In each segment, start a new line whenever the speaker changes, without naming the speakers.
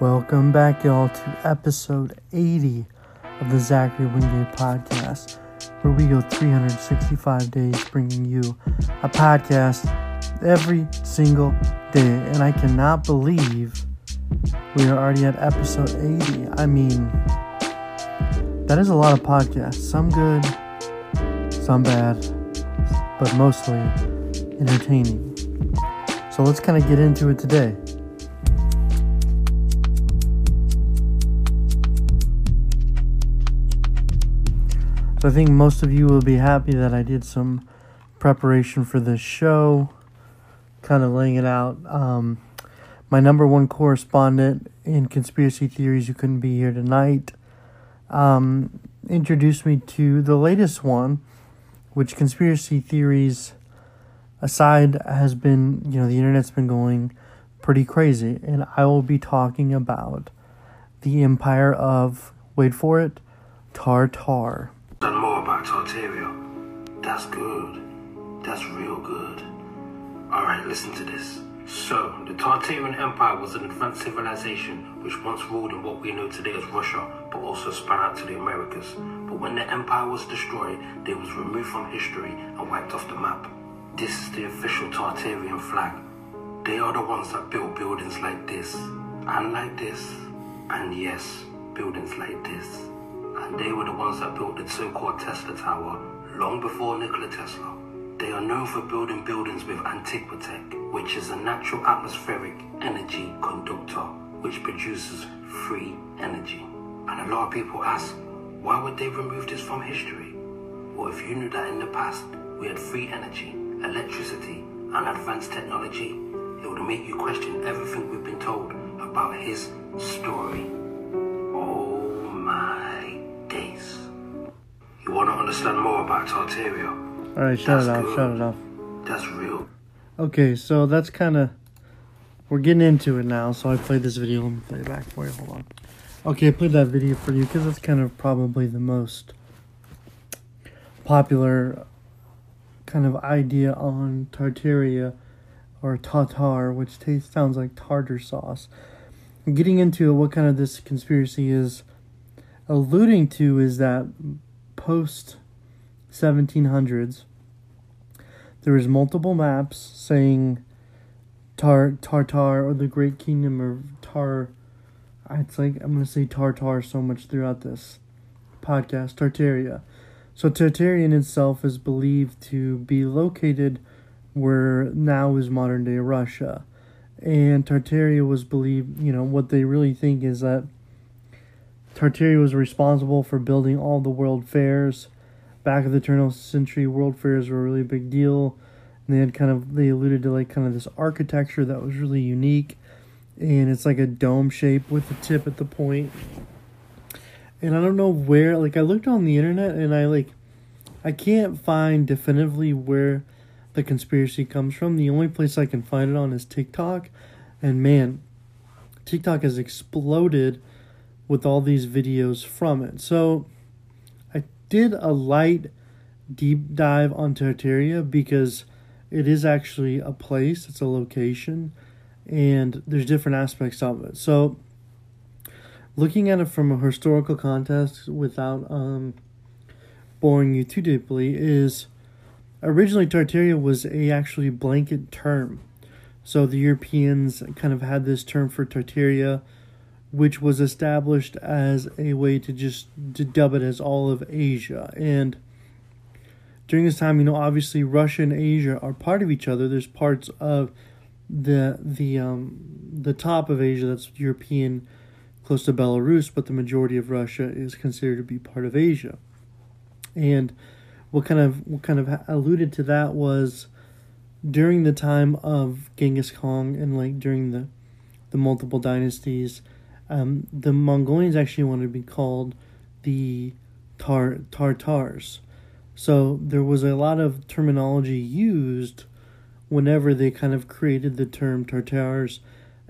Welcome back, y'all, to episode 80 of the Zachary Wingate podcast, where we go 365 days bringing you a podcast every single day. And I cannot believe we are already at episode 80. I mean, that is a lot of podcasts. Some good, some bad, but mostly entertaining. So let's kind of get into it today. So I think most of you will be happy that I did some preparation for this show, kind of laying it out. Um, my number one correspondent in conspiracy theories who couldn't be here tonight um, introduced me to the latest one, which conspiracy theories aside has been, you know, the internet's been going pretty crazy. And I will be talking about the empire of, wait for it, Tartar.
That's good. That's real good. Alright, listen to this. So, the Tartarian Empire was an advanced civilization which once ruled in what we know today as Russia, but also span out to the Americas. But when the empire was destroyed, they was removed from history and wiped off the map. This is the official Tartarian flag. They are the ones that built buildings like this, and like this, and yes, buildings like this. And they were the ones that built the so-called Tesla Tower long before Nikola Tesla. They are known for building buildings with Antiquitech, which is a natural atmospheric energy conductor which produces free energy. And a lot of people ask, why would they remove this from history? Well, if you knew that in the past we had free energy, electricity, and advanced technology, it would make you question everything we've been told about his story. Understand more about Tartaria?
All right, shut
That's
it off,
good.
shut it off.
That's real.
Okay, so that's kind of we're getting into it now. So I played this video. Let me play it back for you. Hold on. Okay, I played that video for you because that's kind of probably the most popular kind of idea on Tartaria or Tatar, which tastes sounds like tartar sauce. Getting into what kind of this conspiracy is alluding to is that post 1700s there multiple maps saying Tar Tartar or the Great Kingdom of Tar. It's like I'm gonna say Tartar so much throughout this podcast. Tartaria. So Tartaria in itself is believed to be located where now is modern day Russia, and Tartaria was believed. You know what they really think is that Tartaria was responsible for building all the world fairs back of the turn of century, world fairs were a really big deal. And they had kind of they alluded to like kind of this architecture that was really unique, and it's like a dome shape with the tip at the point. And I don't know where. Like I looked on the internet, and I like, I can't find definitively where the conspiracy comes from. The only place I can find it on is TikTok, and man, TikTok has exploded with all these videos from it. So did a light deep dive on Tartaria because it is actually a place, it's a location, and there's different aspects of it. So, looking at it from a historical context without um, boring you too deeply, is originally Tartaria was a actually blanket term. So the Europeans kind of had this term for Tartaria which was established as a way to just to dub it as all of Asia. And during this time, you know, obviously Russia and Asia are part of each other. There's parts of the the um the top of Asia that's European, close to Belarus, but the majority of Russia is considered to be part of Asia. And what kind of what kind of alluded to that was during the time of Genghis Khan and like during the the multiple dynasties um, the Mongolians actually wanted to be called the Tar Tartars. So there was a lot of terminology used whenever they kind of created the term Tartars,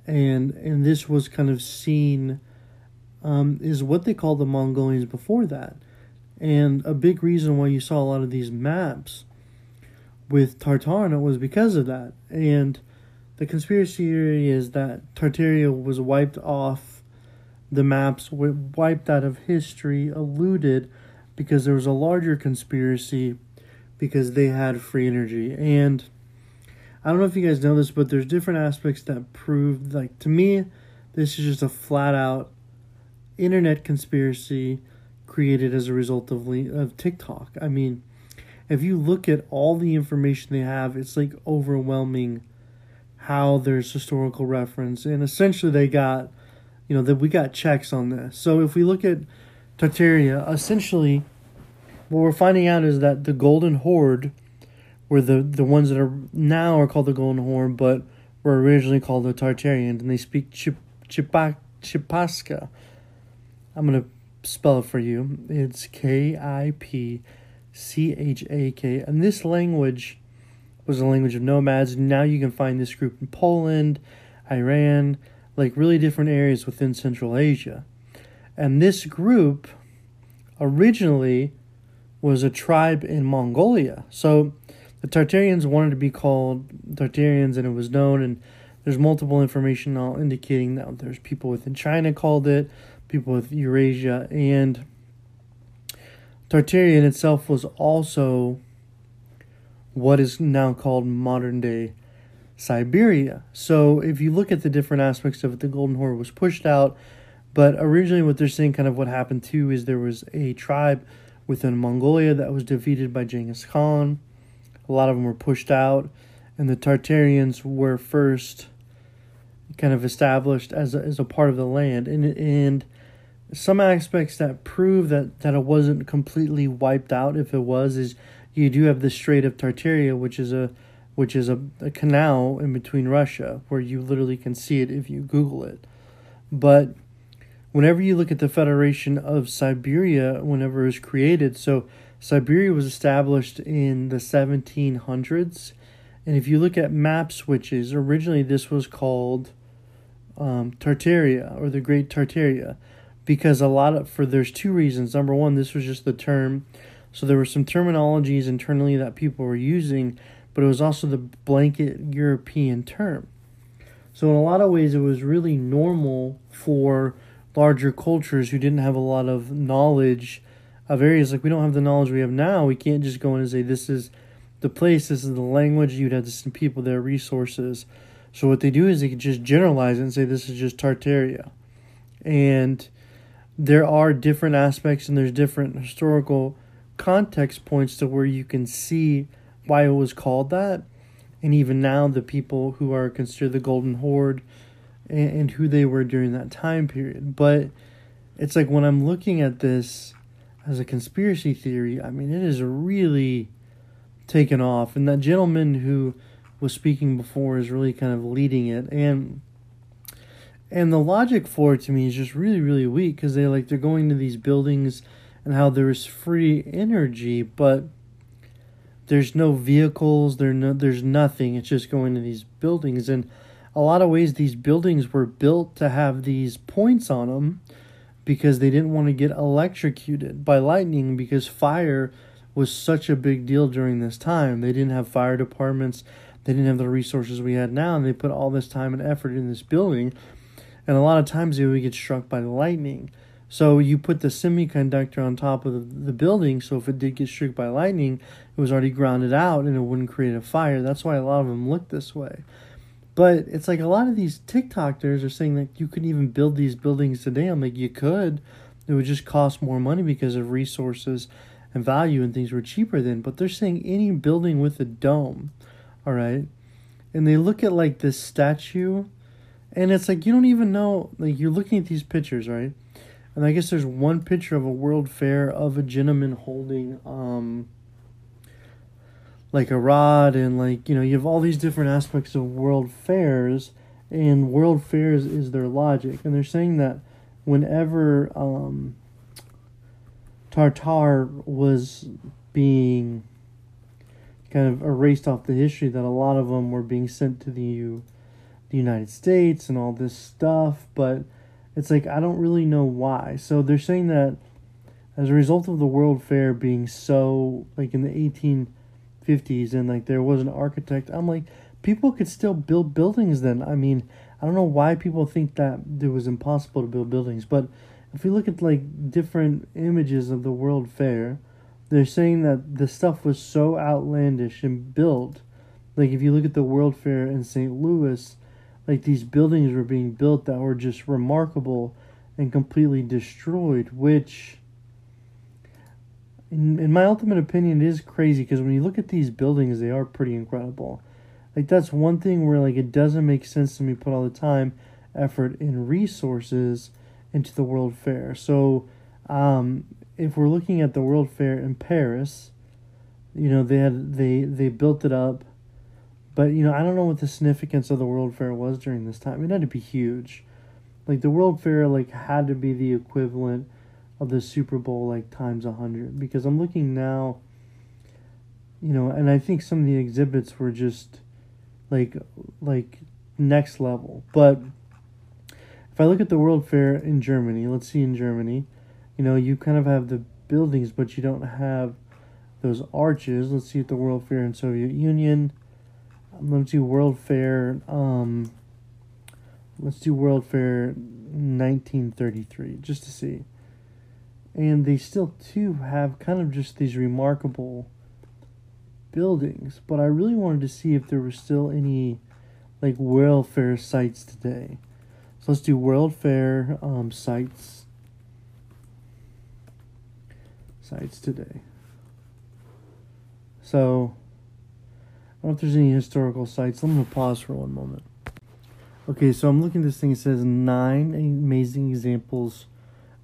and and this was kind of seen um, is what they called the Mongolians before that, and a big reason why you saw a lot of these maps with Tartar in it was because of that, and the conspiracy theory is that Tartaria was wiped off the maps were wiped out of history, eluded, because there was a larger conspiracy because they had free energy. And I don't know if you guys know this, but there's different aspects that prove, like, to me, this is just a flat out internet conspiracy created as a result of, of TikTok. I mean, if you look at all the information they have, it's like overwhelming how there's historical reference. And essentially, they got, you know, that we got checks on this. So if we look at Tartaria, essentially, what we're finding out is that the Golden Horde were the, the ones that are now are called the Golden Horde, but were originally called the Tartarians, and they speak Chip, Chipaska. I'm to spell it for you. It's K I P C H A K. And this language was a language of nomads. Now you can find this group in Poland, Iran, like really different areas within Central Asia. And this group originally was a tribe in Mongolia. So the Tartarians wanted to be called Tartarians, and it was known. And there's multiple information indicating that there's people within China called it, people with Eurasia, and Tartarian itself was also what is now called modern day Siberia. So if you look at the different aspects of it, the Golden Horde was pushed out, but originally what they're saying kind of what happened too is there was a tribe within Mongolia that was defeated by Genghis Khan. A lot of them were pushed out, and the Tartarians were first kind of established as a, as a part of the land. And and some aspects that prove that, that it wasn't completely wiped out if it was is you do have the Strait of Tartaria, which is a which is a, a canal in between Russia where you literally can see it if you Google it. But whenever you look at the Federation of Siberia, whenever it was created, so Siberia was established in the 1700s. And if you look at map switches, originally this was called um, Tartaria or the Great Tartaria because a lot of for there's two reasons. Number one, this was just the term, so there were some terminologies internally that people were using, but it was also the blanket European term. So in a lot of ways, it was really normal for larger cultures who didn't have a lot of knowledge of areas like we don't have the knowledge we have now. We can't just go in and say this is the place, this is the language. You'd have to send people their resources. So what they do is they can just generalize it and say this is just Tartaria, and there are different aspects and there's different historical context points to where you can see why it was called that. And even now, the people who are considered the Golden Horde and, and who they were during that time period. But it's like when I'm looking at this as a conspiracy theory, I mean, it is really taken off. And that gentleman who was speaking before is really kind of leading it. And and the logic for it to me is just really really weak because they like they're going to these buildings and how there's free energy but there's no vehicles there no there's nothing. It's just going to these buildings. And a lot of ways these buildings were built to have these points on them because they didn't want to get electrocuted by lightning because fire was such a big deal during this time. They didn't have fire departments. They didn't have the resources we had now and they put all this time and effort in this building. And a lot of times they would get struck by lightning. So you put the semiconductor on top of the, building, so if it did get struck by lightning, it was already grounded out and it wouldn't create a fire. That's why a lot of them look this way. But it's like a lot of these TikTokers are saying that you couldn't even build these buildings today. I'm like, you could. It would just cost more money because of resources and value and things were cheaper then. But they're saying any building with a dome, all right? And they look at like this statue and it's like you don't even know like you're looking at these pictures right and i guess there's one picture of a world fair of a gentleman holding um like a rod and like you know you have all these different aspects of world fairs and world fairs is their logic. And they're saying that whenever um tartar was being kind of erased off the history that a lot of them were being sent to the the United States and all this stuff, but it's like I don't really know why. So they're saying that as a result of the World Fair being so like in the 1850s and like there was an architect, I'm like people could still build buildings then. I mean, I don't know why people think that it was impossible to build buildings, but if you look at like different images of the World Fair, they're saying that the stuff was so outlandish and built. Like if you look at the World Fair in St. Louis, like these buildings were being built that were just remarkable and completely destroyed, which in, in my ultimate opinion is crazy because when you look at these buildings they are pretty incredible. Like that's one thing where like it doesn't make sense to me put all the time effort and resources into the world fair. So um, if we're looking at the world fair in paris you know they had they they built it up but you know i don't know what the significance of the world fair was during this time it had to be huge like the world fair like had to be the equivalent of the Super Bowl like times a hundred because I'm looking now, you know, and I think some of the exhibits were just like like next level. But if I look at the World Fair in Germany, let's see in Germany, you know, you kind of have the buildings, but you don't have those arches. Let's see at the World Fair in Soviet Union. Let's do World Fair. Um, let's do World Fair 1933 just to see. And they still too have kind of just these remarkable buildings but i really wanted to see if there were still any like world fair sites today. So let's do world fair um, sites. Sites today. So i don't know if there's any historical sites. I'm going to pause for one moment. Okay so i'm looking at this thing. It says nine amazing examples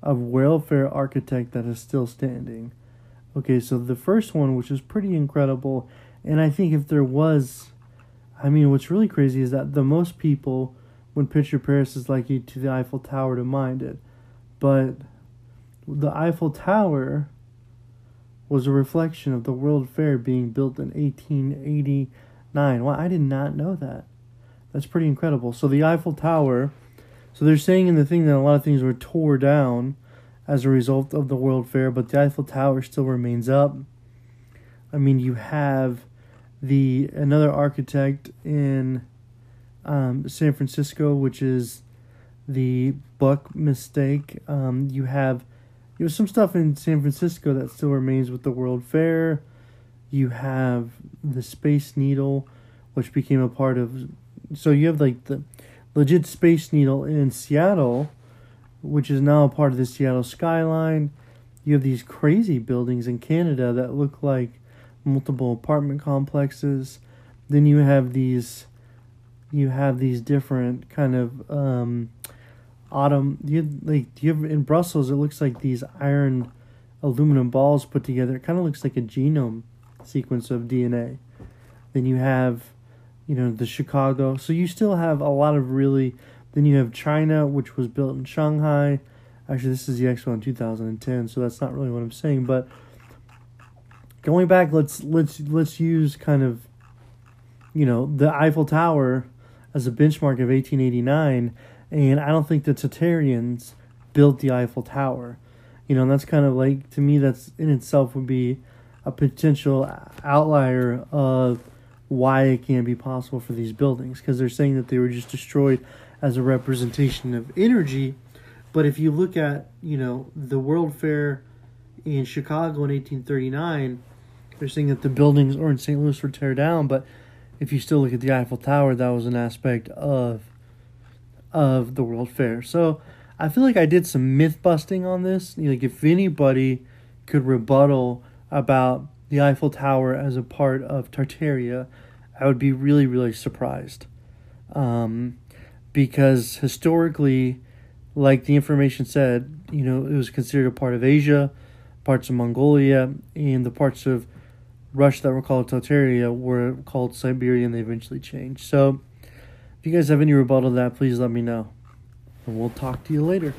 of welfare architect that is still standing. Okay, so the first one, which is pretty incredible, and I think if there was, I mean, what's really crazy is that the most people would picture Paris is like to the Eiffel Tower to mind it, but the Eiffel Tower was a reflection of the World Fair being built in 1889. Well, I did not know that. That's pretty incredible. So the Eiffel Tower so they're saying in the thing that a lot of things were tore down as a result of the World Fair, but the Eiffel Tower still remains up. I mean, you have the another architect in um, San Francisco, which is the Buck mistake. Um, you have you have some stuff in San Francisco that still remains with the World Fair. You have the Space Needle, which became a part of. So you have like the legit Space Needle in Seattle, which is now a part of the Seattle skyline. You have these crazy buildings in Canada that look like multiple apartment complexes. Then you have these you have these different kind of um, Atomium like you have in Brussels it looks like these iron aluminum balls put together. It kind of looks like a genome sequence of DNA. Then you have you know, the Chicago. So you still have a lot of really. Then you have China, which was built in Shanghai. Actually, this is the Expo in 2010, so that's not really what I'm saying. But going back, let's let's let's use kind of, you know, the Eiffel Tower as a benchmark of 1889, and I don't think the Tatarians built the Eiffel Tower. You know, and that's kind of like to me, that's in itself would be a potential outlier of why it can't be possible for these buildings because they're saying that they were just destroyed as a representation of energy. But if you look at, you know, the World Fair in Chicago in 1839, they're saying that the buildings or in St. Louis were tear down, but if you still look at the Eiffel Tower, that was an aspect of of the World Fair. So I feel like I did some myth busting on this. Like if anybody could rebuttal about the Eiffel Tower as a part of Tartaria, I would be really, really surprised. Um, because historically, like the information said, you know, it was considered a part of Asia, parts of Mongolia, and the parts of Russia that were called Tartaria were called Siberia and they eventually changed. So, if you guys have any rebuttal to that, please let me know. And we'll talk to you later.